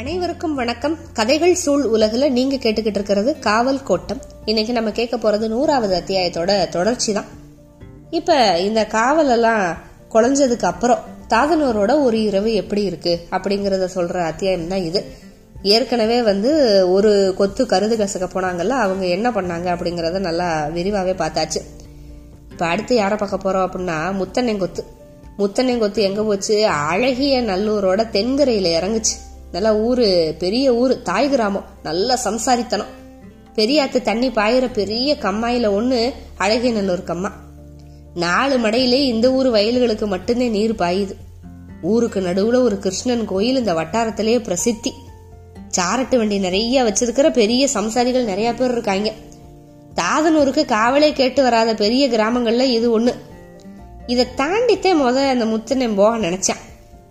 அனைவருக்கும் வணக்கம். கதைகள் சூழ் உலகில் நீங்க கேட்டுக்கிட்டு இருக்கிறது காவல் கோட்டம். இன்னைக்கு நம்ம கேட்க போறது நூறாவது அத்தியாயத்தோட தொடர்ச்சி தான். இப்ப இந்த காவல் எல்லாம் அப்புறம் தாதனூரோட ஒரு இரவு எப்படி இருக்கு அப்படிங்கறத சொல்ற அத்தியாயம் தான் இது. ஏற்கனவே வந்து ஒரு கொத்து கருது கசக்க போனாங்கல்ல அவங்க என்ன பண்ணாங்க அப்படிங்கறத நல்லா விரிவாவே பார்த்தாச்சு. இப்ப அடுத்து யாரை பார்க்க போறோம் அப்படின்னா முத்தண்ணெங்கொத்து. கொத்து எங்க போச்சு? அழகிய நல்லூரோட தென்கரையில இறங்குச்சு. நல்லா ஊரு பெரிய ஊரு தாய் கிராமம். நல்லா சம்சாரித்தனம். பெரியாத்து தண்ணி பாயிற பெரிய கம்மாயில ஒண்ணு அழகிய நல்லூர் கம்மா. நாலு மடையிலே இந்த ஊர் வயல்களுக்கு மட்டுமே நீர் பாயுது. ஊருக்கு நடுவுல ஒரு கிருஷ்ணன் கோயில் இந்த வட்டாரத்திலேயே பிரசித்தி. சாரட்டு வண்டி நிறைய வச்சிருக்கிற பெரிய சம்சாரிகள் நிறைய பேர் இருக்காங்க. தாதனூருக்கு காவலே கேட்டு வராத பெரிய கிராமங்கள்ல இது ஒண்ணு. இதை தாண்டித்தே முத அந்த முத்தனை போக நினைச்சேன்.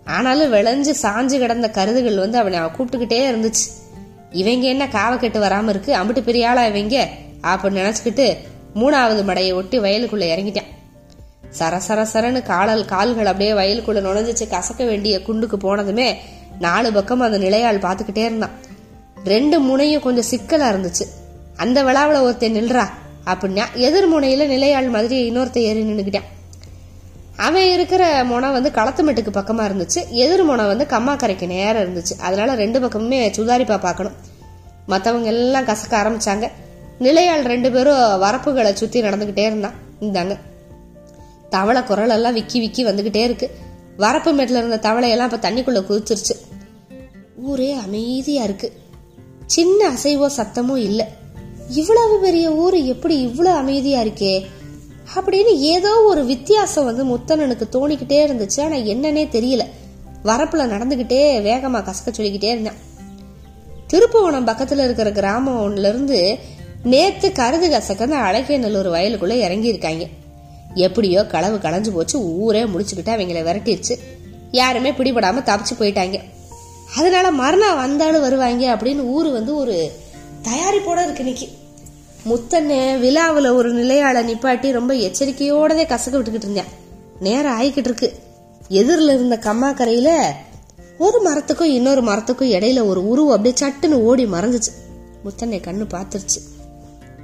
ஆனாலும் விளைஞ்சு சாஞ்சு கிடந்த கருதுகள் வந்து அவனை கூப்பிட்டுக்கிட்டே இருந்துச்சு. இவங்க என்ன காவை கெட்டு வராம இருக்கு? அம்பிட்டு பெரிய ஆளா இவங்க? அப்படின்னு நினைச்சுக்கிட்டு மூணாவது மடையை ஒட்டி வயலுக்குள்ள இறங்கிட்டான். சர சர சரன்னு காலல் கால்கள் அப்படியே வயலுக்குள்ள நுழைஞ்சிச்சு. கசக்க வேண்டிய குண்டுக்கு போனதுமே நாலு பக்கம் அந்த நிலையாள் பார்த்துக்கிட்டே இருந்தான். ரெண்டு முனையும் கொஞ்சம் சிக்கலா இருந்துச்சு. அந்த விழாவில் ஒருத்தன் நில்றா. அப்படின்னா எதிர் முனையில நிலையாள் மாதிரி இன்னொருத்த ஏறி நின்னுக்கிட்டான். அவன் இருக்கிற முனை வந்து களத்துமெட்டுக்கு பக்கமா இருந்துச்சு. எதிர் முனை வந்து கம்மாக்கரைக்கு நேரம் இருந்துச்சு. அதனால ரெண்டு பக்கமுமே சுதாரிப்பா பார்க்கணும். மற்றவங்க எல்லாம் கசக்க ஆரம்பிச்சாங்க. நிலையாள் ரெண்டு பேரும் வரப்புகளை சுத்தி நடந்துகிட்டே இருந்தான். இருந்தாங்க தவளை குரல் எல்லாம் விக்கி விக்கி வந்துகிட்டே இருக்கு. வரப்பு மேட்டில் இருந்த தவளையெல்லாம் இப்ப தண்ணிக்குள்ள குதிச்சிருச்சு. ஊரே அமைதியா இருக்கு. சின்ன அசைவோ சத்தமோ இல்லை. இவ்வளவு பெரிய ஊர் எப்படி இவ்வளவு அமைதியா இருக்கே? அப்படின்னு ஏதோ ஒரு வித்தியாசம் வந்து முத்தனனுக்கு தோணிக்கிட்டே இருந்துச்சு. ஆனால் என்னன்னே தெரியல. வரப்புல நடந்துக்கிட்டே வேகமாக கசக்க சொல்லிக்கிட்டே இருந்தேன். திருப்புவனம் பக்கத்தில் இருக்கிற கிராமம் ஒன்றுலேருந்து இருந்து நேத்து கருது கசக்கன்னு அழகிய நல்லூர் வயலுக்குள்ளே இறங்கியிருக்காங்க. எப்படியோ களவு களைஞ்சு போச்சு. ஊரே முடிச்சுக்கிட்டு அவங்கள விரட்டிடுச்சு யாருமே பிடிபடாமல் தப்பிச்சு போயிட்டாங்க. அதனால மறுநாள் வந்தாலும் வருவாங்க அப்படின்னு ஊர் வந்து ஒரு தயாரிப்போட இருக்கு இன்னைக்கு. முத்தண்ணே விழாவில் ஒரு நிலையாள நிப்பாட்டி ரொம்ப எச்சரிக்கையோடதே கசக்க விட்டுக்கிட்டு இருந்தேன் நேரம் ஆகிக்கிட்டு இருக்கு எதிரில் இருந்த கம்மாக்கரையில் ஒரு மரத்துக்கும் இன்னொரு மரத்துக்கும் இடையில ஒரு உருவம் அப்படியே சட்டுன்னு ஓடி மறைஞ்சிச்சு. முத்தண்ணே கண்ணு பார்த்துருச்சு.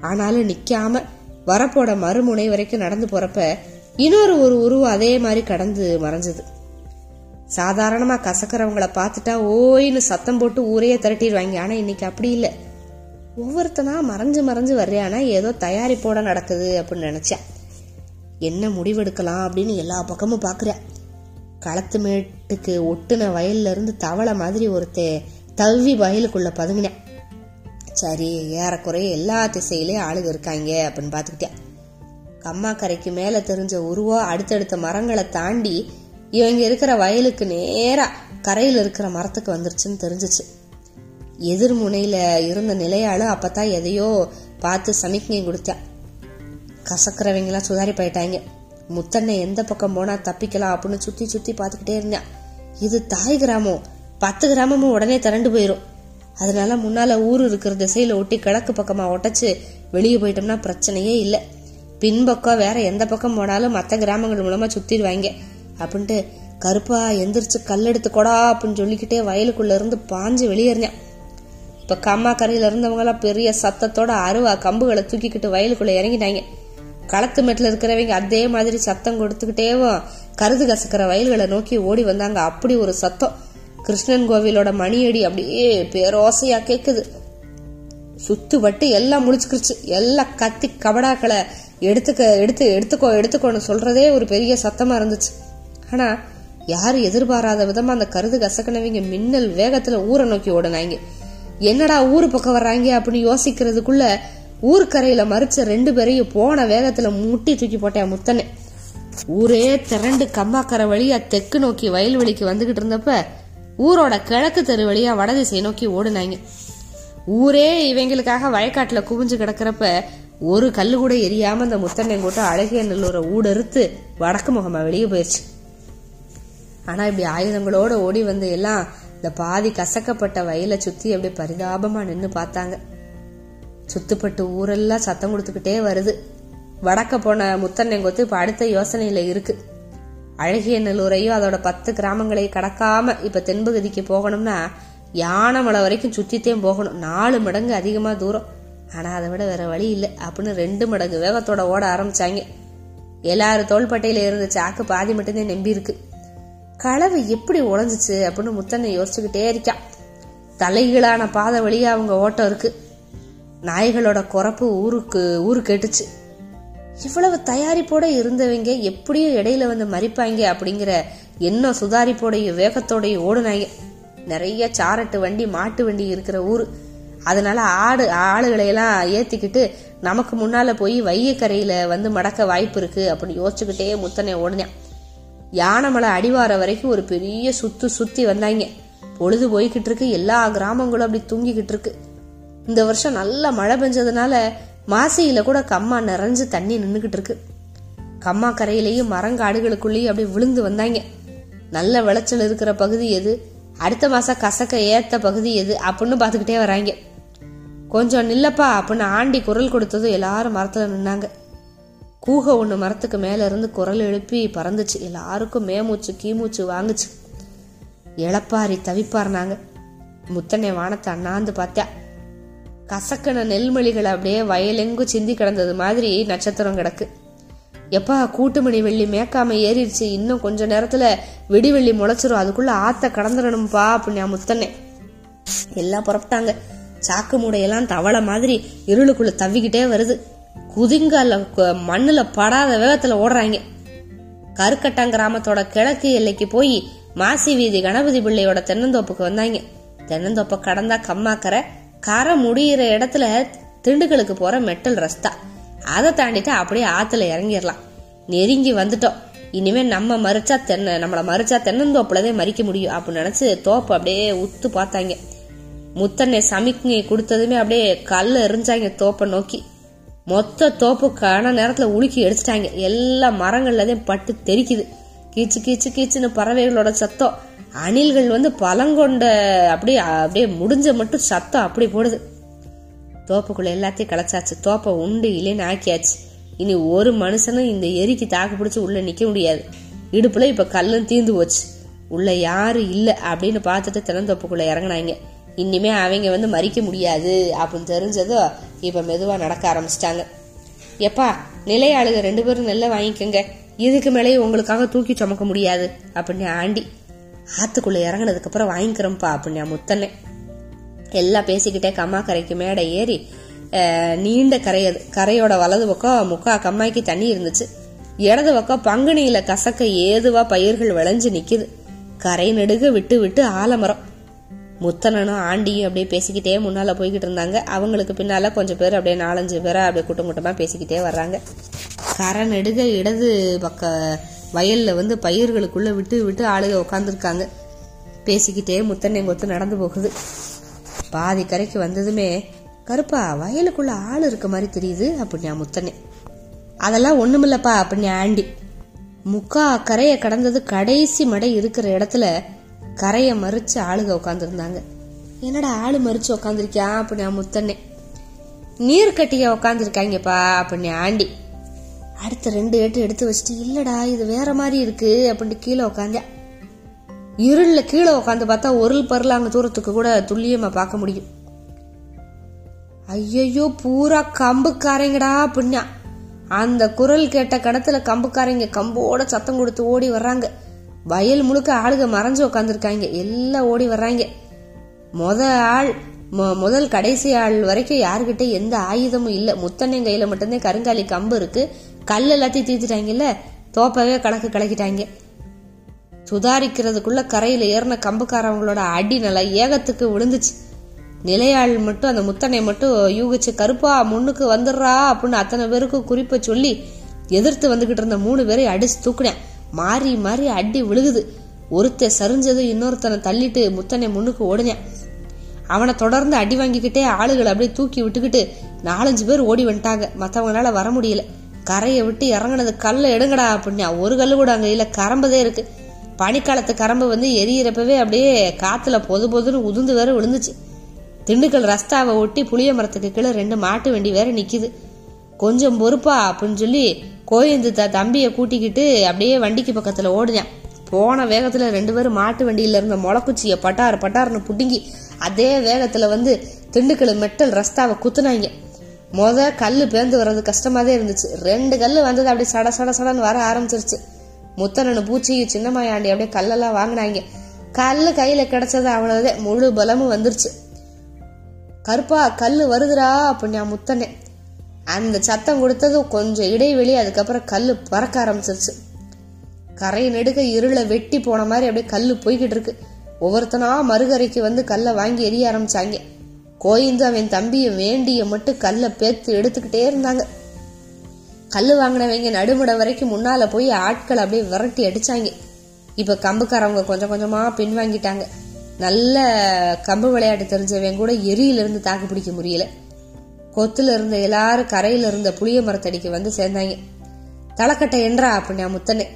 ஆனாலும் நிற்காம வரப்போட மறுமுனை வரைக்கும் நடந்து போறப்ப இன்னொரு ஒரு உருவம் அதே மாதிரி கடந்து மறைஞ்சது. சாதாரணமா கசக்கிறவங்கள பார்த்துட்டா ஓயின்னு சத்தம் போட்டு ஊரையே திரட்டிடுவாங்க. ஆனா இன்னைக்கு அப்படி இல்லை. ஒவ்வொருத்தனா மறைஞ்சு மறைஞ்சு வர்றியானா ஏதோ தயாரிப்போட நடக்குது அப்படின்னு நினச்சேன் என்ன முடிவெடுக்கலாம் அப்படின்னு எல்லா பக்கமும் பார்க்குறேன் களத்து மேட்டுக்கு ஒட்டுன வயல்ல இருந்து தவளை மாதிரி ஒருத்த தவ்வி வயலுக்குள்ள பதுங்கினேன் சரி ஏறக்குறைய எல்லா திசையிலையும் ஆளுங்க இருக்காங்க அப்படின்னு பார்த்துக்கிட்டேன் கம்மாக்கரைக்கு மேலே தெரிஞ்ச உருவா அடுத்தடுத்த மரங்களை தாண்டி இவங்க இருக்கிற வயலுக்கு நேராக கரையில் இருக்கிற மரத்துக்கு வந்துருச்சுன்னு தெரிஞ்சிச்சு. எதிர்முனையில இருந்த நிலையாளு அப்பதான் எதையோ பார்த்து சமிக்ஞை கொடுத்தா. கசக்கிறவங்களாம் சுதாரி போயிட்டாங்க. முத்தண்ணை எந்த பக்கம் போனா தப்பிக்கலாம் அப்படின்னு சுத்தி சுத்தி பார்த்துக்கிட்டே இருந்தேன் இது தாய் கிராமம் பத்து கிராமமும் உடனே திரண்டு போயிரும். அதனால முன்னால ஊர் இருக்கிற திசையில ஒட்டி கிழக்கு பக்கமா ஒட்டச்சு வெளியே போயிட்டோம்னா பிரச்சனையே இல்லை. பின்பக்கம் வேற எந்த பக்கம் போனாலும் மற்ற கிராமங்கள் மூலமா சுத்திடுவாங்க. அப்படின்ட்டு கருப்பா எந்திரிச்சு கல்லெடுத்து கொடா அப்படின்னு சொல்லிக்கிட்டே வயலுக்குள்ள இருந்து பாஞ்சு வெளியேறினேன். இப்ப கம்மா கரையில இருந்தவங்க எல்லாம் பெரிய சத்தத்தோட அருவா கம்புகளை தூக்கிக்கிட்டு வயலுக்குள்ள இறங்கிட்டாங்க. களத்து மெட்டில் இருக்கிறவங்க அதே மாதிரி சத்தம் கொடுத்துக்கிட்டேவும் கருது கசக்கிற வயல்களை நோக்கி ஓடி வந்தாங்க. அப்படி ஒரு சத்தம். கிருஷ்ணன் கோவிலோட மணியடி அப்படியே பேரோசையா கேக்குது. சுத்து வட்டு எல்லாம் முடிச்சுக்கிருச்சு எல்லாம் கத்தி கபடாக்களை எடுத்துக்க எடுத்து எடுத்துக்கோ எடுத்துக்கோன்னு சொல்றதே ஒரு பெரிய சத்தமா இருந்துச்சு. ஆனா யாரும் எதிர்பாராத விதமா அந்த கருது கசக்கினவங்க மின்னல் வேகத்துல ஊரை நோக்கி ஓடினாங்க. என்னடா ஊரு பக்கம் வர்றாங்க அப்படின்னு யோசிக்கிறதுக்குள்ள ஊர்க்கரையில மறிச்ச ரெண்டு பேரையும் போன வேகத்துல முட்டி தூக்கி போட்டேன் முத்தனை. ஊரே திரண்டு கம்மாக்கரை வழியா தெற்கு நோக்கி வயல்வெளிக்கு வந்துகிட்டு இருந்தப்ப ஊரோட கிழக்கு தெரு வழியா வடதிசை நோக்கி ஓடுனாங்க. ஊரே இவங்களுக்காக வயக்காட்டுல குவிஞ்சு கிடக்கிறப்ப ஒரு கல்லு கூட எரியாம அந்த முத்தண்ணை கூட்டம் அழகிய நல்லூரை ஊடறுத்து வடக்கு முகமா வெளியே போயிடுச்சு ஆனா இப்படி ஆயுதங்களோட ஓடி வந்து எல்லாம் இந்த பாதி கசக்கப்பட்ட வயலை சுத்தி அப்படியே பரிதாபமா நின்னு பார்த்தாங்க. சுத்துப்பட்டு ஊரெல்லாம் சத்தம் கொடுத்துக்கிட்டே வருது. வடக்க போன முத்தண்ணெங்கொத்து இப்ப அடுத்த யோசனையில இருக்கு. அழகிய நல்லூரையும் அதோட பத்து கிராமங்களையும் கடக்காம இப்ப தென்பகுதிக்கு போகணும்னா யானை மலை வரைக்கும் சுத்தித்தே போகணும். நாலு மடங்கு அதிகமா தூரம். ஆனா அதை விட வேற வழி இல்லை அப்படின்னு ரெண்டு மடங்கு வேகத்தோட ஓட ஆரம்பிச்சாங்க. எல்லாரும் தோள்பட்டையில இருந்த சாக்கு பாதி மட்டும்தான் நம்பி இருக்கு கலவை எப்படி உடஞ்சிச்சு அப்படின்னு முத்தனை யோசிச்சுக்கிட்டே இருக்கான் தலைகீழான பாதை வழியா அவங்க ஓட்டம் இருக்கு. நாய்களோட குறப்பு ஊருக்கு ஊரு கேட்டுச்சு. இவ்வளவு தயாரிப்போட இருந்தவங்க எப்படியும் இடையில வந்து மறிப்பாங்க அப்படிங்கிற எண்ணம் சுதாரிப்போடைய வேகத்தோடைய ஓடுனாங்க. நிறைய சாரட்டு வண்டி மாட்டு வண்டி இருக்கிற ஊர். அதனால ஆடு ஆளுகளை எல்லாம் ஏத்திக்கிட்டு நமக்கு முன்னால போய் வையக்கரையில வந்து மடக்க வாய்ப்பு இருக்கு அப்படின்னு யோசிச்சுக்கிட்டே முத்தனை ஓடினான். யானைமலை அடிவார வரைக்கும் ஒரு பெரிய சுத்து சுத்தி வந்தாங்க. பொழுது போய்கிட்டு இருக்கு. எல்லா கிராமங்களும் அப்படி தூங்கிக்கிட்டு இருக்கு. இந்த வருஷம் நல்ல மழை பெஞ்சதுனால மாசியில கூட கம்மா நிறைஞ்சு தண்ணி நின்றுகிட்டு இருக்கு. கம்மா கரையிலையும் மரங்காடுகளுக்குள்ளேயும் அப்படியே விழுந்து வந்தாங்க. நல்ல விளைச்சல் இருக்கிற பகுதி எது? அடுத்த மாசம் கசக்க ஏத்த பகுதி எது? அப்படின்னு பார்த்துக்கிட்டே வராங்க. கொஞ்சம் நில்லப்பா அப்படின்னு ஆண்டி குரல் கொடுத்ததும் எல்லாரும் மரத்துல நின்னாங்க. கூக ஒன்று மரத்துக்கு மேலே இருந்து குரல் எழுப்பி பறந்துச்சு. எல்லாருக்கும் மேமூச்சு கீமூச்சு வாங்குச்சு. இளப்பாரி தவிப்பாருனாங்க முத்தனை வானத்தை அண்ணாந்து பார்த்தா கசக்கன நெல்மணிகள் அப்படியே வயலெங்கு சிந்தி கிடந்தது மாதிரி நட்சத்திரம் கிடக்கு. எப்பா கூட்டுமணி வெள்ளி மேக்காம ஏறிடுச்சு. இன்னும் கொஞ்ச நேரத்துல வெடிவெள்ளி முளைச்சிரும். அதுக்குள்ள ஆத்த கடந்துடணும்பா அப்படின்னா முத்தனே எல்லாம் புறப்பட்டாங்க. சாக்கு மூடையெல்லாம் தவளை மாதிரி இருளுக்குள்ள தவிக்கிட்டே வருது. குதிங்கால மண்ணில் மண்ணுல படாத வேகத்துல ஓடுறாங்க. கருக்கட்டான் கிராமத்தோட கிழக்கு எல்லைக்கு போய் மாசி வீதி கணபதி பிள்ளையோட தென்னந்தோப்புக்கு வந்தாங்க. தென்னந்தோப்பை கடந்தா கம்மாக்கரை கரை முடியிற இடத்துல திண்டுக்கலுக்கு போற மெட்டல் ரஸ்தா. அதை தாண்டிட்டு அப்படியே ஆத்துல இறங்கிடலாம். நெருங்கி வந்துட்டோம். இனிமே நம்ம மறிச்சா தென்னை நம்மள மறிச்சா தென்னந்தோப்புலதே மறிக்க முடியும் அப்படின்னு நினைச்சு தோப்பு அப்படியே உத்து பார்த்தாங்க. முத்தண்ணை சமிக்ஞை கொடுத்ததுமே அப்படியே கல்ல எரிஞ்சாங்க தோப்பை நோக்கி. மொத்த தோப்பு கன உலுக்கி எடுத்துட்டாங்க. எல்லா மரங்கள்லதையும் பட்டு தெறிக்குது கீச்சு கீச்சு கீச்சுன்னு பறவைகளோட சத்தம். அணில்கள் வந்து பழங்கொண்ட அப்படியே அப்படியே முடிஞ்ச மட்டும் சத்தம் அப்படி போடுது. தோப்புக்குள்ள எல்லாத்தையும் களைச்சாச்சு. தோப்பை உண்டு இல்லைன்னு ஆக்கியாச்சு. இனி ஒரு மனுஷனும் இந்த எரிக்கு தாக்கு பிடிச்சி உள்ள நிக்க முடியாது. இடுப்புல இப்ப கல்லும் தீந்து போச்சு. உள்ள யாரும் இல்ல அப்படின்னு பார்த்துட்டு திறந்தோப்புக்குள்ள இறங்குனாங்க. இனிமே அவங்க வந்து மறிக்க முடியாது அப்படின்னு தெரிஞ்சதோ இப்ப மெதுவா நடக்க ஆரம்பிச்சிட்டாங்க. எப்பா நிலையாளுக ரெண்டு பேரும் நெல்லை வாங்கிக்கோங்க. இதுக்கு மேலேயே உங்களுக்காக தூக்கி சுமக்க முடியாது அப்படின்னு ஆண்டி. ஆத்துக்குள்ள இறங்குனதுக்கு அப்புறம் வாங்கிக்கிறோம்ப்பா அப்படின்னு முத்தனே எல்லாம் பேசிக்கிட்டே கம்மா கரைக்கு மேடை ஏறி நீண்ட கரை அது கரையோட வலது பக்கம் முக்கா கம்மாய்க்கு தண்ணி இருந்துச்சு. இடது பக்கம் பங்குனியில கசக்க ஏதுவா பயிர்கள் விளைஞ்சு நிக்குது. கரை நெடுக விட்டு விட்டு ஆலமரம். முத்தனனும் ஆண்டியும் அப்படியே பேசிக்கிட்டே முன்னால போய்கிட்டு இருந்தாங்க. அவங்களுக்கு பின்னால கொஞ்சம் பேர் அப்படியே நாலஞ்சு பேராக அப்படியே கூட்டம் கூட்டமா பேசிக்கிட்டே வர்றாங்க. கரை நெடுக இடது பக்க வயல்ல வந்து பயிர்களுக்குள்ள விட்டு விட்டு ஆளுக உட்காந்துருக்காங்க பேசிக்கிட்டே முத்தனை கொத்து நடந்து போகுது. பாதி கரைக்கு வந்ததுமே கருப்பா வயலுக்குள்ள ஆள் இருக்க மாதிரி தெரியுது அப்படின்னா முத்தனே. அதெல்லாம் ஒண்ணுமில்லப்பா அப்படின்னு ஆண்டி. முக்கா கரையை கடந்தது கடைசி மடை இருக்கிற இடத்துல கரையை மறிச்சு ஆளுக உட்காந்துருந்தாங்க என்னடா ஆளு மறிச்சு உட்காந்துருக்கியா அப்படின்னா முத்தண்ணே. நீர் கட்டிய உட்காந்துருக்காங்கப்பா அப்படின்னு ஆண்டி. அடுத்த ரெண்டு ஏட்டு எடுத்து வச்சுட்டு இல்லடா இது வேற மாதிரி இருக்கு அப்படின்ட்டு கீழே உட்காந்தா இருள்ல கீழே உட்காந்து பார்த்தா ஒரு பருளாங்க தூரத்துக்கு கூட துல்லியமா பார்க்க முடியும். ஐயையோ பூரா கம்புக்காரங்கடா அப்படின்னா. அந்த குரல் கேட்ட கடத்துல கம்புக்காரங்க கம்போட சத்தம் கொடுத்து ஓடி வர்றாங்க. வயல் முழுக்க ஆளுக மறைஞ்சு உட்காந்துருக்காங்க எல்லாம் ஓடி வர்றாங்க. முத ஆள் மொ- முதல் கடைசி ஆள் வரைக்கும் யாருக்கிட்ட எந்த ஆயுதமும் இல்ல. முத்தண்ணன் கையில மட்டும்தான் கருங்காலி கம்பு இருக்கு. கல் எல்லாத்தையும் தீர்த்துட்டாங்கல்ல? தோப்பவே கணக்கு கலக்கிட்டாங்க. சுதாரிக்கிறதுக்குள்ள கரையில ஏறின கம்புக்காரவங்களோட அடி நல்லா ஏகத்துக்கு விழுந்துச்சு. நிலையாள் மட்டும் அந்த முத்தனை மட்டும் யூகிச்சு கருப்பா முன்னுக்கு வந்துடுறா அப்படின்னு அத்தனை பேருக்கும் குறிப்பை சொல்லி எதிர்த்து வந்துகிட்டு இருந்த மூணு பேரை அடிச்சு தூக்குனேன். மாறி மாறி அடி விழுகுது. ஒருத்த சரிஞ்சது இன்னொருத்தனை தள்ளிட்டு முத்தனை முன்னுக்கு ஓடுனேன். அவனை தொடர்ந்து அடி வாங்கிக்கிட்டே ஆளுகளை அப்படியே தூக்கி விட்டுக்கிட்டு நாலஞ்சு பேர் ஓடி வந்துட்டாங்க. மற்றவங்களால வர முடியல. கரையை விட்டு இறங்குனது கல்லை எடுங்கடா அப்படின்னா ஒரு கல் கூட அங்கே இல்லை கரம்பதே இருக்கு. பனிக்காலத்து கரம்பு வந்து எரியறப்பவே அப்படியே காத்துல பொது பொதுன்னு உதிர்ந்து வேற விழுந்துச்சு. திண்டுக்கல் ரஸ்தாவை ஒட்டி புளிய மரத்துக்கு கீழே ரெண்டு மாட்டு வண்டி வேற நிக்குது. கொஞ்சம் பொறுப்பா அப்படின்னு சொல்லி கோயந்து த தம்பியை கூட்டிக்கிட்டு அப்படியே வண்டிக்கு பக்கத்தில் ஓடினேன். போன வேகத்தில் ரெண்டு பேரும் மாட்டு வண்டியில் இருந்த முளக்குச்சியை பட்டார் பட்டார்னு புடுங்கி அதே வேகத்தில் வந்து திண்டுக்கல் மெட்டல் ரஸ்தாவை குத்துனாங்க. முத கல் பேர்ந்து வர்றது கஷ்டமாதே இருந்துச்சு. ரெண்டு கல் வந்தது அப்படியே சட சட சடன்னு வர ஆரம்பிச்சிருச்சு. முத்தனனு பூச்சி சின்னமாயாண்டி அப்படியே கல்லெல்லாம் வாங்கினாங்க. கல் கையில கிடைச்சது அவ்வளவுதான் முழு பலமும் வந்துருச்சு. கருப்பா கல் வருதுடா அப்படின்னு நான் முத்தனே. அந்த சத்தம் கொடுத்ததும் கொஞ்சம் இடைவெளி அதுக்கப்புறம் கல் பறக்க ஆரம்பிச்சிருச்சு. கரை நெடுக்க இருளை வெட்டி போன மாதிரி அப்படியே கல் போய்கிட்டு இருக்கு. ஒவ்வொருத்தனா மறுகரைக்கு வந்து கல்லை வாங்கி எரிய ஆரம்பிச்சாங்க. கோயிந்து அவன் தம்பிய வேண்டிய மட்டும் கல்லை பேத்து எடுத்துக்கிட்டே இருந்தாங்க. கல் வாங்கினவங்க நடுமுட வரைக்கும் முன்னால போய் ஆட்கள் அப்படியே விரட்டி அடிச்சாங்க. இப்ப கம்புக்காரவங்க கொஞ்சம் கொஞ்சமா பின்வாங்கிட்டாங்க. நல்ல கம்பு விளையாட்டு தெரிஞ்சவங்க கூட எரியிலிருந்து தாக்கு பிடிக்க முடியல. கொத்துல இருந்த எல்லாரும் கரையில இருந்த புளிய மரத்தடிக்கு வந்து சேர்ந்தாங்க. தலைக்கட்டை என்றா அப்படின்னா முத்தனே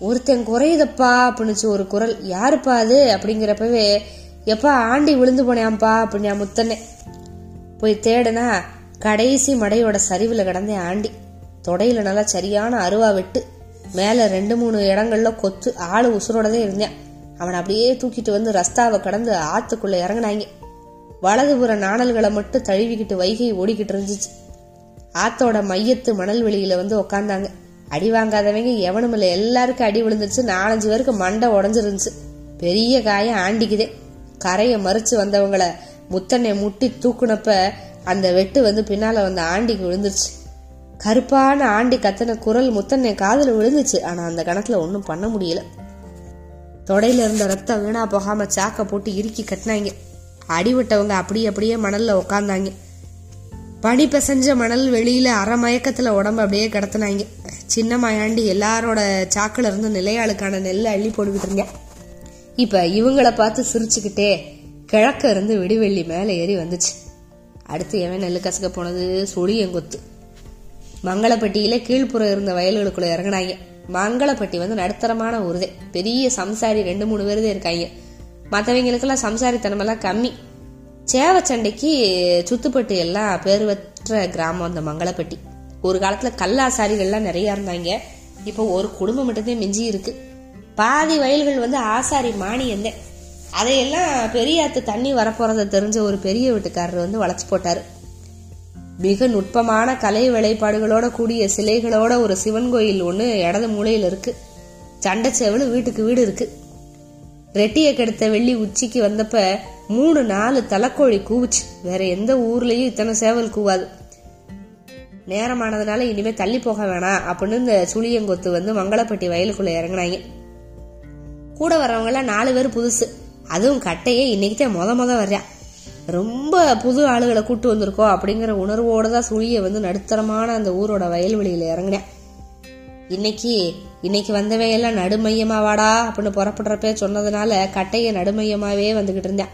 ஒருத்தன் குறையுதப்பா அப்படின்னுச்சு ஒரு குரல். யாருப்பா அது அப்படிங்கிறப்பவே எப்பா ஆண்டி விழுந்து போனேன்ப்பா அப்படின்னா முத்தனே போய் தேடுனா கடைசி மடையோட சரிவுல கிடந்தேன் ஆண்டி. தொடையில நல்லா சரியான அருவா வெட்டு. மேல ரெண்டு மூணு இடங்கள்ல கொத்து ஆளு உசுரோடதே இருந்தேன். அவனை அப்படியே தூக்கிட்டு வந்து ரஸ்தாவை கடந்து ஆத்துக்குள்ள இறங்கினாங்க. வலதுபுற நாணல்களை மட்டும் தழுவிக்கிட்டு வைகை ஓடிக்கிட்டு இருந்துச்சு. ஆத்தோட மையத்து மணல் வெளியில வந்து உக்காந்தாங்க. அடி வாங்காதவங்க எவனும் இல்லை. எல்லாருக்கும் அடி விழுந்துருச்சு. நாலஞ்சு பேருக்கு மண்டை உடஞ்சிருந்துச்சு. பெரிய காயம் ஆண்டிக்குதே. கரையை மறிச்சு வந்தவங்கள முத்தனை முட்டி தூக்குனப்ப அந்த வெட்டு வந்து பின்னால வந்த ஆண்டிக்கு விழுந்துருச்சு. கருப்பான ஆண்டி கத்தன குரல் முத்தனை காதல விழுந்துச்சு. ஆனா அந்த கணத்துல ஒன்றும் பண்ண முடியல. தொடையில இருந்த ரத்தம் வீணா போகாம சாக்க போட்டு இறுக்கி கட்டினாங்க. அடிவிட்டவங்க அப்படியே அப்படியே மணல்ல உக்காந்தாங்க. பனி பிசைஞ்ச மணல் வெளியில அரை உடம்பு அப்படியே கிடத்துனாங்க. சின்ன மாயாண்டி எல்லாரோட சாக்குல இருந்து நிலையாளுக்கான நெல்லை அள்ளி போட்டுக்கிட்டு இருங்க. இப்ப இவங்கள பார்த்து சிரிச்சுக்கிட்டே கிழக்க இருந்து விடிவெள்ளி மேல ஏறி வந்துச்சு. அடுத்து எவன் நெல்லு கசக்க போனது? சுழியங்கொத்து மங்களப்பட்டியில கீழ்ப்புறம் இருந்த வயல்களுக்குள்ள இறங்கினாங்க. மங்களப்பட்டி வந்து நடுத்தரமான ஊருதே. பெரிய சம்சாரி ரெண்டு மூணு பேருதே இருக்காங்க. மற்றவங்களுக்கெல்லாம் சம்சாரித்தனமெல்லாம் கம்மி. சேவச்சண்டைக்கு சுத்துப்பட்டு எல்லாம் பேர் பெற்ற கிராமம் அந்த மங்களப்பட்டி. ஒரு காலத்துல கல்லாசாரிகள்லாம் நிறைய இருந்தாங்க. இப்போ ஒரு குடும்பம் மட்டும்தான் மிஞ்சி இருக்கு. பாதி வயல்கள் வந்து ஆசாரி மானியந்தே. அதையெல்லாம் பெரியாத்து தண்ணி வரப்போறத தெரிஞ்ச ஒரு பெரிய வீட்டுக்காரர் வந்து வளைச்சு போட்டாரு. மிக நுட்பமான கலை வேலைப்பாடுகளோட கூடிய சிலைகளோட ஒரு சிவன் கோயில் ஒன்று இடது மூலையில் இருக்கு. சண்டை செவலு வீட்டுக்கு வீடு இருக்குது ரெட்டியை கெடுத்த வெள்ளி உச்சிக்கு வந்தப்ப மூணு நாலு தலைக்கோழி கூவுச்சு. வேற எந்த ஊர்லயும் இத்தனை சேவல் கூவாது. நேரமானதுனால இனிமே தள்ளி போக வேணாம் அப்படின்னு இந்த சுழியங்கொத்து வந்து மங்களப்பட்டி வயலுக்குள்ள இறங்கினாங்க. கூட வர்றவங்க எல்லாம் நாலு பேர் புதுசு. அதுவும் கட்டையே இன்னைக்கு தான் மொத முத வர்றான் ரொம்ப புது ஆளுகளை கூட்டு வந்திருக்கோம் அப்படிங்கிற உணர்வோட தான் சுழிய வந்து நடுத்தரமான அந்த ஊரோட வயல்வெளியில இறங்கினேன் இன்னைக்கு இன்னைக்கு வந்தவையெல்லாம் எல்லாம் நடுமையமா வாடா அப்படின்னு புறப்படுறப்ப சொன்னதுனால கட்டைய நடுமையமாவே வந்துகிட்டு இருந்தேன்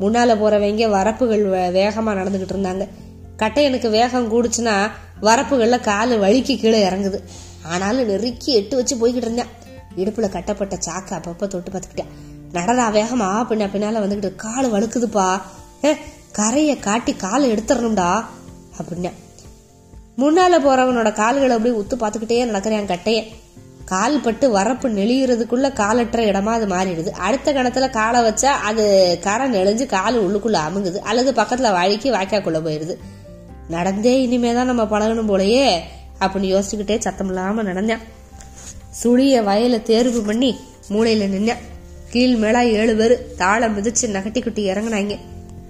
முன்னால போறவங்க வரப்புகள் வேகமா நடந்துகிட்டு இருந்தாங்க. கட்டை எனக்கு வேகம் கூடுச்சுன்னா வரப்புகள்ல காலு வழுக்கி கீழே இறங்குது. ஆனாலும் நெருக்கி எட்டு வச்சு போய்கிட்டு இருந்தேன் இடுப்புல கட்டப்பட்ட சாக்கு அப்பப்ப தொட்டு பார்த்துக்கிட்டேன் நடடா வேகமா பின்ன பின்னால வந்துகிட்டு காலு வழுக்குதுப்பா. கரையை கரைய காட்டி காலை எடுத்துடணும்டா அப்படின்னேன் முன்னால போறவனோட கால்களை அப்படியே உத்து பார்த்துக்கிட்டே நடக்கிறேன் கட்டையை. கால் பட்டு வரப்பு நெளியறதுக்குள்ள காலற்ற இடமா அது மாறிடுது. அடுத்த கணத்துல காலை வச்சா அது கரை நெளிஞ்சு கால் உள்ளுக்குள்ள அமுங்குது. அல்லது பக்கத்துல வழுக்கி வாய்க்காக்குள்ள போயிடுது. நடந்தே இனிமேதான் நம்ம பழகணும் போலயே அப்படின்னு யோசிச்சுக்கிட்டே சத்தம் இல்லாம நடந்தேன் சுழிய வயல தேர்வு பண்ணி மூளையில நின்னேன் கீழ் மேலா ஏழு பேர் தாளம் மிதிச்சு நகட்டிக்குட்டி இறங்குனாங்க.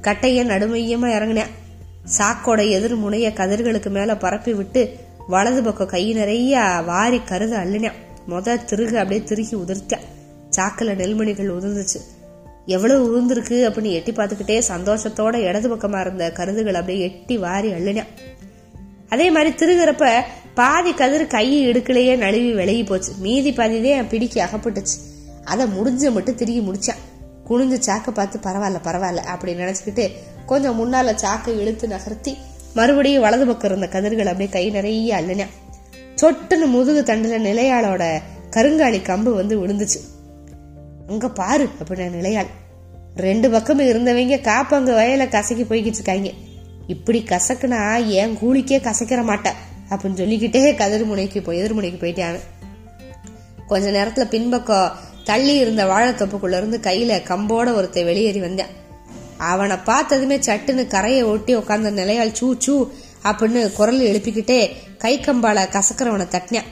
கட்டைய நடுமையமா இறங்குனேன் சாக்கோட எதிர் முனைய கதிர்களுக்கு மேல பரப்பி விட்டு வலது பக்கம் கை நிறைய வாரி கருது அள்ளினேன் மொத திருகு அப்படியே திருகி உதிர்த்தேன் சாக்கில் நெல்மணிகள் உதிர்ந்துச்சு. எவ்வளவு உதிர்ந்துருக்கு அப்படின்னு எட்டி பார்த்துக்கிட்டே சந்தோஷத்தோட இடது பக்கமா இருந்த கருதுகள் அப்படியே எட்டி வாரி அள்ளினேன் அதே மாதிரி திருகிறப்ப பாதி கதிர் கை இடுக்கலையே நழுவி விலகி போச்சு. மீதி பாதிதே என் பிடிக்கி அகப்பட்டுச்சு. அதை முடிஞ்ச மட்டும் திருகி முடிச்சான். குனிஞ்சு சாக்கை பார்த்து பரவாயில்ல பரவாயில்ல அப்படி நினைச்சுக்கிட்டு கொஞ்சம் முன்னால சாக்கை இழுத்து நகர்த்தி மறுபடியும் வலது பக்கம் இருந்த கதிர்கள் அப்படியே கை நிறைய அள்ளினான் சொட்டுன்னு முதுகு தண்டுல நிலையாளோட கருங்காலி கம்பு வந்து விழுந்துச்சு. அங்க பாரு அப்படின்னு நிலையாள். ரெண்டு பக்கமும் இருந்தவங்க காப்பங்க வயல கசக்கி போய்கிட்டு இருக்காங்க. இப்படி கசக்குனா என் கூலிக்கே கசக்கிற மாட்டேன் அப்படின்னு சொல்லிக்கிட்டே கதிர்முனைக்கு போய் எதிர்முனைக்கு போயிட்டான் கொஞ்ச நேரத்துல பின்பக்கம் தள்ளி இருந்த வாழைத்தொப்புக்குள்ள இருந்து கையில கம்போட ஒருத்தன் வெளியேறி வந்தேன். அவனை பார்த்ததுமே சட்டுன்னு கரையை ஒட்டி உட்காந்த நிலையால் சூ சூ அப்படின்னு குரல் எழுப்பிக்கிட்டே கை கம்பால கசக்கிறவனை தட்டினான்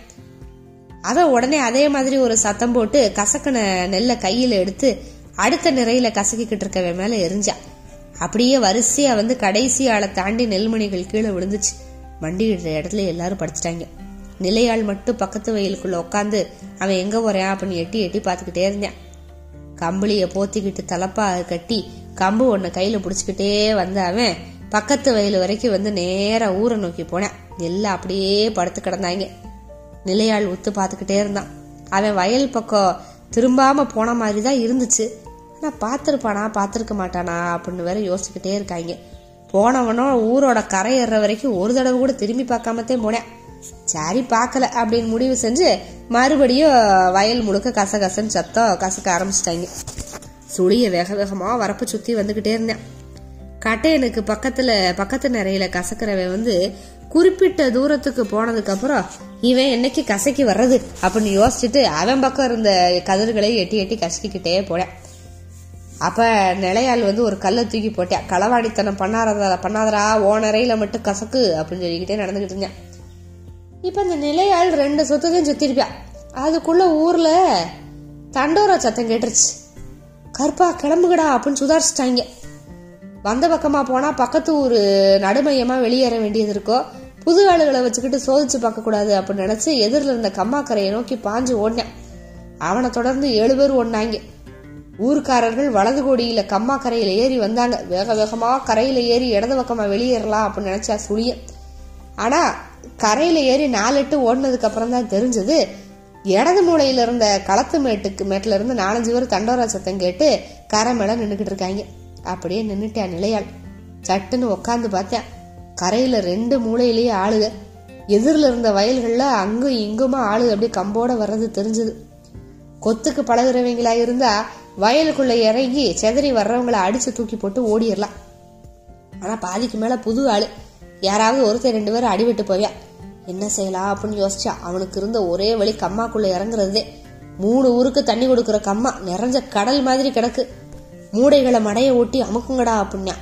அவன் உடனே அதே மாதிரி ஒரு சத்தம் போட்டு கசக்கின நெல்லை கையில எடுத்து அடுத்த நிறையில கசக்கிக்கிட்டு இருக்கவன் மேல எரிஞ்சா. அப்படியே வரிசையா வந்து கடைசி ஆளை தாண்டி நெல்மணிகள் கீழே விழுந்துச்சு. வண்டியிடுற இடத்துல எல்லாரும் படிச்சிட்டாங்க நிலையாள் மட்டும் பக்கத்து வயலுக்குள்ள உட்காந்து அவன் எங்க போறான் அப்படின்னு எட்டி எட்டி பார்த்துக்கிட்டே இருந்தான். கம்பளிய போத்திக்கிட்டு தலப்பா கட்டி கம்பு ஒன்ன கையில புடிச்சுக்கிட்டே வந்த அவன் பக்கத்து வயல் வரைக்கும் வந்து நேரா ஊரை நோக்கி போனான். எல்லாம் அப்படியே படுத்து கிடந்தாங்க. நிலையாள் உத்து பார்த்துக்கிட்டே இருந்தான். அவன் வயல் பக்கம் திரும்பாம போன மாதிரி தான் இருந்துச்சு. ஆனால் பார்த்துருப்பானா பார்த்துருக்க மாட்டானா அப்படின்னு வேற யோசிச்சுக்கிட்டே இருக்காங்க. போனவனும் ஊரோட கரை ஏற வரைக்கும் ஒரு தடவை கூட திரும்பி பார்க்காமத்தே போனேன். சரி பார்க்கல அப்படின்னு முடிவு செஞ்சு மறுபடியும் வயல் முழுக்க கசகசன்னு சத்தம் கசக்க ஆரம்பிச்சிட்டாங்க. சுழிய வேக வேகமாக வரப்பு சுற்றி வந்துக்கிட்டே இருந்தேன். கட்டையனுக்கு பக்கத்துல பக்கத்து நிறையில கசக்கிறவன் வந்து குறிப்பிட்ட தூரத்துக்கு போனதுக்கு அப்புறம் இவன் என்னைக்கு கசக்கி வர்றது அப்படின்னு யோசிச்சுட்டு அவன் பக்கம் இருந்த கதிர்களை எட்டி எட்டி கசக்கிக்கிட்டே போனேன். அப்ப நிலையாள் வந்து ஒரு கல்லை தூக்கி போட்டேன் களவாடித்தனம் பண்ணாததா பண்ணாதரா ஓனரையில மட்டும் கசக்கு அப்படின்னு சொல்லிக்கிட்டே நடந்துகிட்டு இருந்தேன். இப்ப இந்த நிலையாள் ரெண்டு சொத்துக்கும் சுத்திருப்பியா அதுக்குள்ள ஊர்ல தண்டோரா சத்தம் கேட்டுருச்சு. கருப்பா கிளம்புகடா அப்படின்னு சுதாரிச்சிட்டாங்க. வந்த பக்கமாக போனால் பக்கத்து ஊர் நடுமையமாக வெளியேற வேண்டியது இருக்கோ புது ஆளுகளை வச்சுக்கிட்டு சோதிச்சு பார்க்கக்கூடாது அப்படின்னு நினச்சி எதிரில் இருந்த கம்மாக்கரையை நோக்கி பாஞ்சு ஓடினேன். அவனை தொடர்ந்து ஏழு பேர் ஓடினாங்க. ஊர்க்காரர்கள் வலது கோடியில் கம்மாக்கரையில் ஏறி வந்தாங்க. வேக வேகமாக கரையில் ஏறி இடது பக்கமாக வெளியேறலாம் அப்படின்னு நினச்சா சுழியன் ஆனால் கரையில் ஏறி நாலு எட்டு ஓடினதுக்கு அப்புறம் தான் தெரிஞ்சது இடது மூலையில் இருந்த களத்து மேட்டுக்கு மேட்டில் இருந்து நாலஞ்சு பேர் தண்டோரா சத்தம் கேட்டு கரை மேலே நின்றுக்கிட்டு இருக்காங்க. அப்படியே நின்னுட்டேன் நிலையாள் சட்டுன்னு உக்காந்து பார்த்தேன். கரையில ரெண்டு மூலையிலேயே ஆளுக. எதிரில் இருந்த வயல்கள்ல அங்கும் இங்குமா ஆளு அப்படியே கம்போட வர்றது தெரிஞ்சது. கொத்துக்கு பழகுறவங்களா இருந்தா வயலுக்குள்ள இறங்கி செதறி வர்றவங்கள அடிச்சு தூக்கி போட்டு ஓடிடலாம் ஆனா பாதிக்கு மேல புது ஆளு. யாராவது ஒருத்தர் ரெண்டு பேரும் அடிபட்டு போவியா? என்ன செய்யலாம் அப்படின்னு யோசிச்சா அவனுக்கு இருந்த ஒரே வழி கம்மாக்குள்ள இறங்குறதே. மூணு ஊருக்கு தண்ணி கொடுக்குற கம்மா நிறைஞ்ச கடல் மாதிரி கிடக்கு. மூடைகளை மடைய ஓட்டி அமுக்குங்கடா அப்படின்னா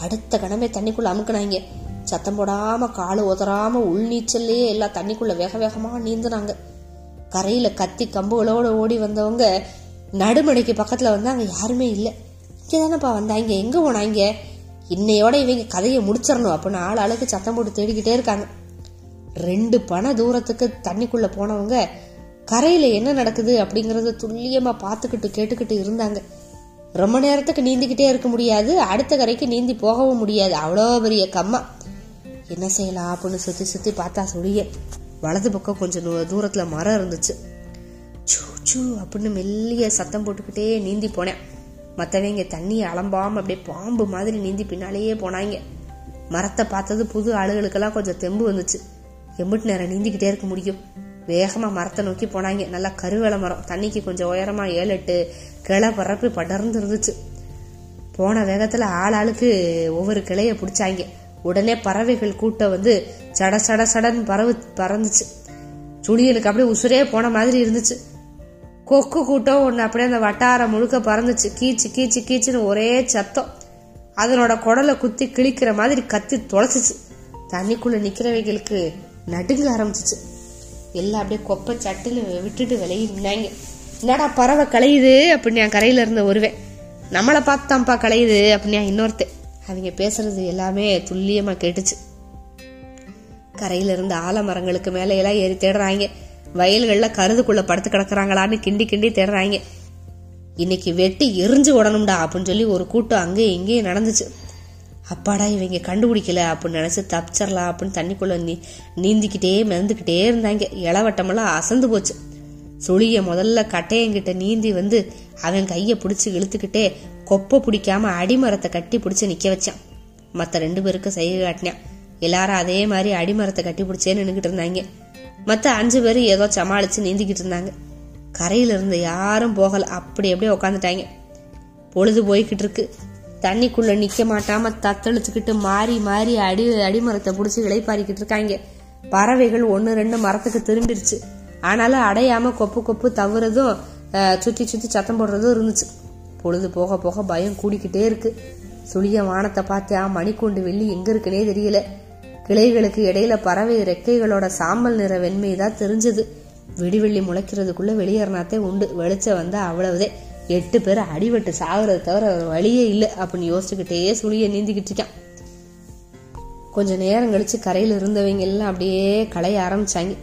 அடுத்த கணமே தண்ணிக்குள்ள அமுக்குனாங்க. சத்தம் போடாம காலு உதறாம உள் நீச்சல்லையே எல்லாம் தண்ணிக்குள்ள வேக வேகமா நீந்துனாங்க. கரையில கத்தி கம்புகளோட ஓடி வந்தவங்க நடுமடைக்கு பக்கத்துல வந்து அங்க யாருமே இல்லை. இங்கதானப்பா வந்தாங்க எங்க போனாங்க? இன்னையோட இவங்க கதையை முடிச்சிடணும் அப்படின்னு ஆள் ஆளுக்கு சத்தம் போட்டு தேடிக்கிட்டே இருக்காங்க. ரெண்டு பண தூரத்துக்கு தண்ணிக்குள்ள போனவங்க கரையில என்ன நடக்குது அப்படிங்கறத துல்லியமா பார்த்துக்கிட்டு கேட்டுக்கிட்டு இருந்தாங்க. ரொம்ப நேரத்துக்கு நீந்திக்கிட்டே இருக்க முடியாது. அடுத்த கரைக்கு நீந்தி போகவும் முடியாது. அவ்வளோ பெரிய கம்மா. என்ன செய்யலாம்? அப்படின்னு சுத்தி சுத்தி பார்த்தா சொல்லிய வலது பக்கம் கொஞ்சம் தூ- தூரத்துல மரம் இருந்துச்சு. சூ சூ அப்படின்னு மெல்லிய சத்தம் போட்டுக்கிட்டே நீந்தி போனேன். மற்றவங்க தண்ணியை அலம்பாம அப்படியே பாம்பு மாதிரி நீந்தி பின்னாலேயே போனாங்க. மரத்தை பார்த்தது புது ஆளுகளுக்கெல்லாம் கொஞ்சம் தெம்பு வந்துச்சு. எம்பிட்டு நேரம் நீந்திக்கிட்டே இருக்க முடியும். வேகமாக மரத்தை நோக்கி போனாங்க. நல்லா கருவேல மரம். தண்ணிக்கு கொஞ்சம் உயரமாக ஏழு எட்டு கிளை பரப்பி படர்ந்து இருந்துச்சு போன வேகத்துல ஆளாளுக்கு ஒவ்வொரு கிளைய பிடிச்சாங்க உடனே பறவைகள் கூட்டம் வந்து சட சட சடன் பறவு பறந்துச்சு. சுழியனுக்கு அப்படியே உசுரே போன மாதிரி இருந்துச்சு. கொக்கு கூட்டம் ஒன்று அப்படியே அந்த வட்டாரம் முழுக்க பறந்துச்சு. கீச்சு கீச்சு கீச்சுன்னு ஒரே சத்தம். அதனோட குடலை குத்தி கிழிக்கிற மாதிரி கத்தி தொலைச்சிச்சு. தண்ணிக்குள்ள நிக்கிறவைகளுக்கு நடுங்க ஆரம்பிச்சிச்சு. எல்லாம் அப்படியே கொப்பை சட்டுன்னு விட்டுட்டு விலகி நின்னாங்க என்னடா பறவை கலையுது அப்படின்னு என் கரையில இருந்த ஒருவேன். நம்மளை பார்த்து தான்ப்பா கலையுது அப்படின்னு இன்னொருத்தன். அவங்க பேசுறது எல்லாமே துல்லியமா கேட்டுச்சு. கரையில இருந்த ஆலமரங்களுக்கு மேல எல்லாம் ஏறி தேடுறாங்க. வயல்கள்ல கருதுக்குள்ள படுத்து கிடக்குறாங்களான்னு கிண்டி கிண்டி தேடுறாங்க. இன்னைக்கு வெட்டி எரிஞ்சு விடணும்டா அப்படின்னு சொல்லி ஒரு கூட்டம் அங்கேயும் இங்கேயும் நடந்துச்சு. அப்பாடா இவங்க கண்டுபிடிக்கல அப்படின்னு நினைச்சு தப்பிச்சிடலாம் அப்படின்னு தண்ணிக்குள்ள நீ நீந்திக்கிட்டே மிதந்துக்கிட்டே இருந்தாங்க. இளவட்டமெல்லாம் அசந்து போச்சு. சுழிய முதல்ல கட்டையங்கிட்ட நீந்தி வந்து அவன் கைய பிடிச்சு இழுத்துக்கிட்டே கொப்பை பிடிக்காம அடிமரத்தை கட்டி பிடிச்சு நிக்க வச்சான். மத்த ரெண்டு பேருக்கு செய்ய காட்டினான். எல்லாரும் அதே மாதிரி அடிமரத்தை கட்டி பிடிச்சே நின்றுகிட்டு இருந்தாங்க. மத்த அஞ்சு பேர் ஏதோ சமாளிச்சு நீந்திக்கிட்டு இருந்தாங்க. கரையில இருந்து யாரும் போகல. அப்படி அப்படியே உட்காந்துட்டாங்க பொழுது போய்கிட்டு இருக்கு. தண்ணிக்குள்ள நிக்க மாட்டாம தத்தளிச்சுக்கிட்டு மாறி மாறி அடி அடிமரத்தை பிடிச்சி இளைப்பாறிக்கிட்டு இருக்காங்க. பறவைகள் ஒன்னு ரெண்டு மரத்துக்கு திரும்பிருச்சு. ஆனாலும் அடையாம கொப்பு கொப்பு தவறதும் சுத்தி சுத்தி சத்தம் போடுறதும் இருந்துச்சு. பொழுது போக போக பயம் கூடிக்கிட்டே இருக்கு. சுழிய வானத்தை பார்த்தா மணிக்கூண்டு வெள்ளி எங்க இருக்குன்னே தெரியல. கிளைகளுக்கு இடையில பறவை ரெக்கைகளோட சாம்பல் நிற வெண்மை தான் தெரிஞ்சது. விடிவெள்ளி முளைக்கிறதுக்குள்ள வெளியேறினாத்தே உண்டு. வெளிச்சம் வந்தா அவ்வளவுதே. எட்டு பேர் அடிபட்டு சாகுறது தவிர வழியே இல்லை அப்படின்னு யோசிச்சுக்கிட்டே சுழிய நீந்திக்கிட்டு இருக்கான். கொஞ்ச நேரம் கழிச்சு கரையில இருந்தவங்க எல்லாம் அப்படியே களைய ஆரம்பிச்சாங்க.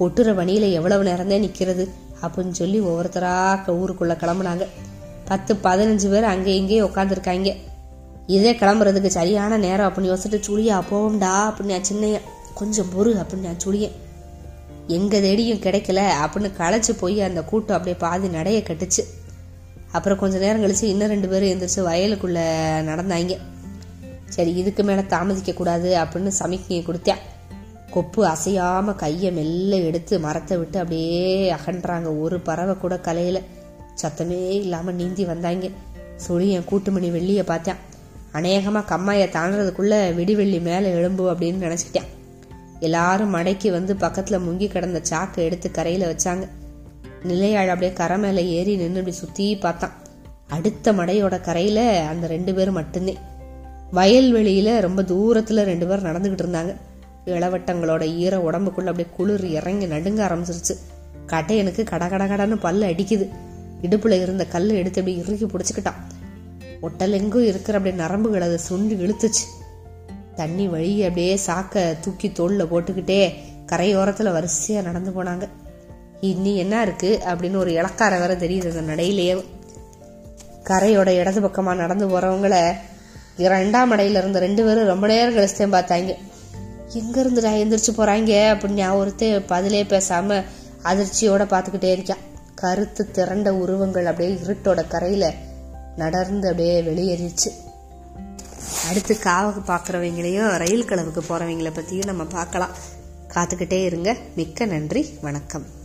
கொட்டுற பணியில எவ்வளவு நேரம் தான் நிக்கிறது? அப்படின்னு சொல்லி ஒவ்வொருத்தராக ஊருக்குள்ளே ஊருக்குள்ள கிளம்புனாங்க. பத்து பதினஞ்சு பேர் அங்கே இங்கேயே உட்காந்துருக்காங்க இதே கிளம்புறதுக்கு சரியான நேரம் அப்படின்னு யோசிச்சுட்டு சுழியா போவோம்டா அப்படின்னு நான் சின்னையன் கொஞ்சம் பொறு அப்படின்னு நான் சுழியன் எங்க தேடியும் கிடைக்கல அப்படின்னு களைச்சு போய் அந்த கூட்டம் அப்படியே பாதி நடைய கட்டுச்சு. அப்புறம் கொஞ்ச நேரம் கழிச்சு இன்னும் ரெண்டு பேரும் எந்திரிச்சு வயலுக்குள்ள நடந்தாங்க. சரி இதுக்கு மேல தாமதிக்க கூடாது அப்படின்னு சமிக்கையை கொடுத்தேன். கொப்பு அசையாம கையை மெல்ல எடுத்து மரத்தை விட்டு அப்படியே அகன்றாங்க. ஒரு பறவை கூட கலையில சத்தமே இல்லாம நீந்தி வந்தாங்க. சுழியன் கூட்டுமணி வெள்ளிய பார்த்தேன். அநேகமா கம்மாயை தாண்டறதுக்குள்ள விடிவெள்ளி மேல எழும்பு அப்படின்னு நினைச்சிட்டேன். எல்லாரும் மடைக்கு வந்து பக்கத்துல முங்கி கிடந்த சாக்கை எடுத்து கரையில வச்சாங்க. நிலையாள் அப்படியே கரை மேல ஏறி நின்று அப்படி சுத்தி பார்த்தான். அடுத்த மடையோட கரையில அந்த ரெண்டு பேரும் மட்டும்தான் வயல்வெளியில ரொம்ப தூரத்துல ரெண்டு பேர் நடந்துகிட்டு இருந்தாங்க. இளவட்டங்களோட ஈர உடம்புக்குள்ள அப்படியே குளிர் இறங்கி நடுங்க ஆரம்பிச்சிருச்சு. கட்டையனுக்கு கட கட கடன்னு பல்லு அடிக்குது. இடுப்புல இருந்த கல்லை எடுத்து அப்படியே இறுக்கி பிடிச்சுக்கிட்டான். ஒட்டலெங்கும் இருக்கிற அப்படியே நரம்புகள் அதை சுண்டு இழுத்துச்சு. தண்ணி வழி அப்படியே சாக்க தூக்கி தோல்ல போட்டுக்கிட்டே கரையோரத்துல வரிசையா நடந்து போனாங்க. இன்னி என்ன இருக்கு அப்படின்னு ஒரு இலக்கார வேற தெரியுது அந்த நடையிலேயே. கரையோட இடது பக்கமா நடந்து போறவங்கள இரண்டாம் அடையில இருந்த ரெண்டு பேரும் ரொம்ப நேரம் கழிச்சுதான் பார்த்தாங்க. எங்கேருந்து இருந்துடா எந்திரிச்சு போகிறாங்க அப்படின்னு நான் பதிலே பேசாமல் அதிர்ச்சியோட பார்த்துக்கிட்டே இருக்கான் கருத்து திரண்ட உருவங்கள் அப்படியே இருட்டோட கரையில் நடந்து அப்படியே வெளியேறிச்சு அடுத்து காவுக்கு பார்க்குறவங்களையும் ரயில் கலவுக்கு போகிறவங்கள பற்றியும் நம்ம பார்க்கலாம். காத்துக்கிட்டே இருங்க. மிக்க நன்றி. வணக்கம்.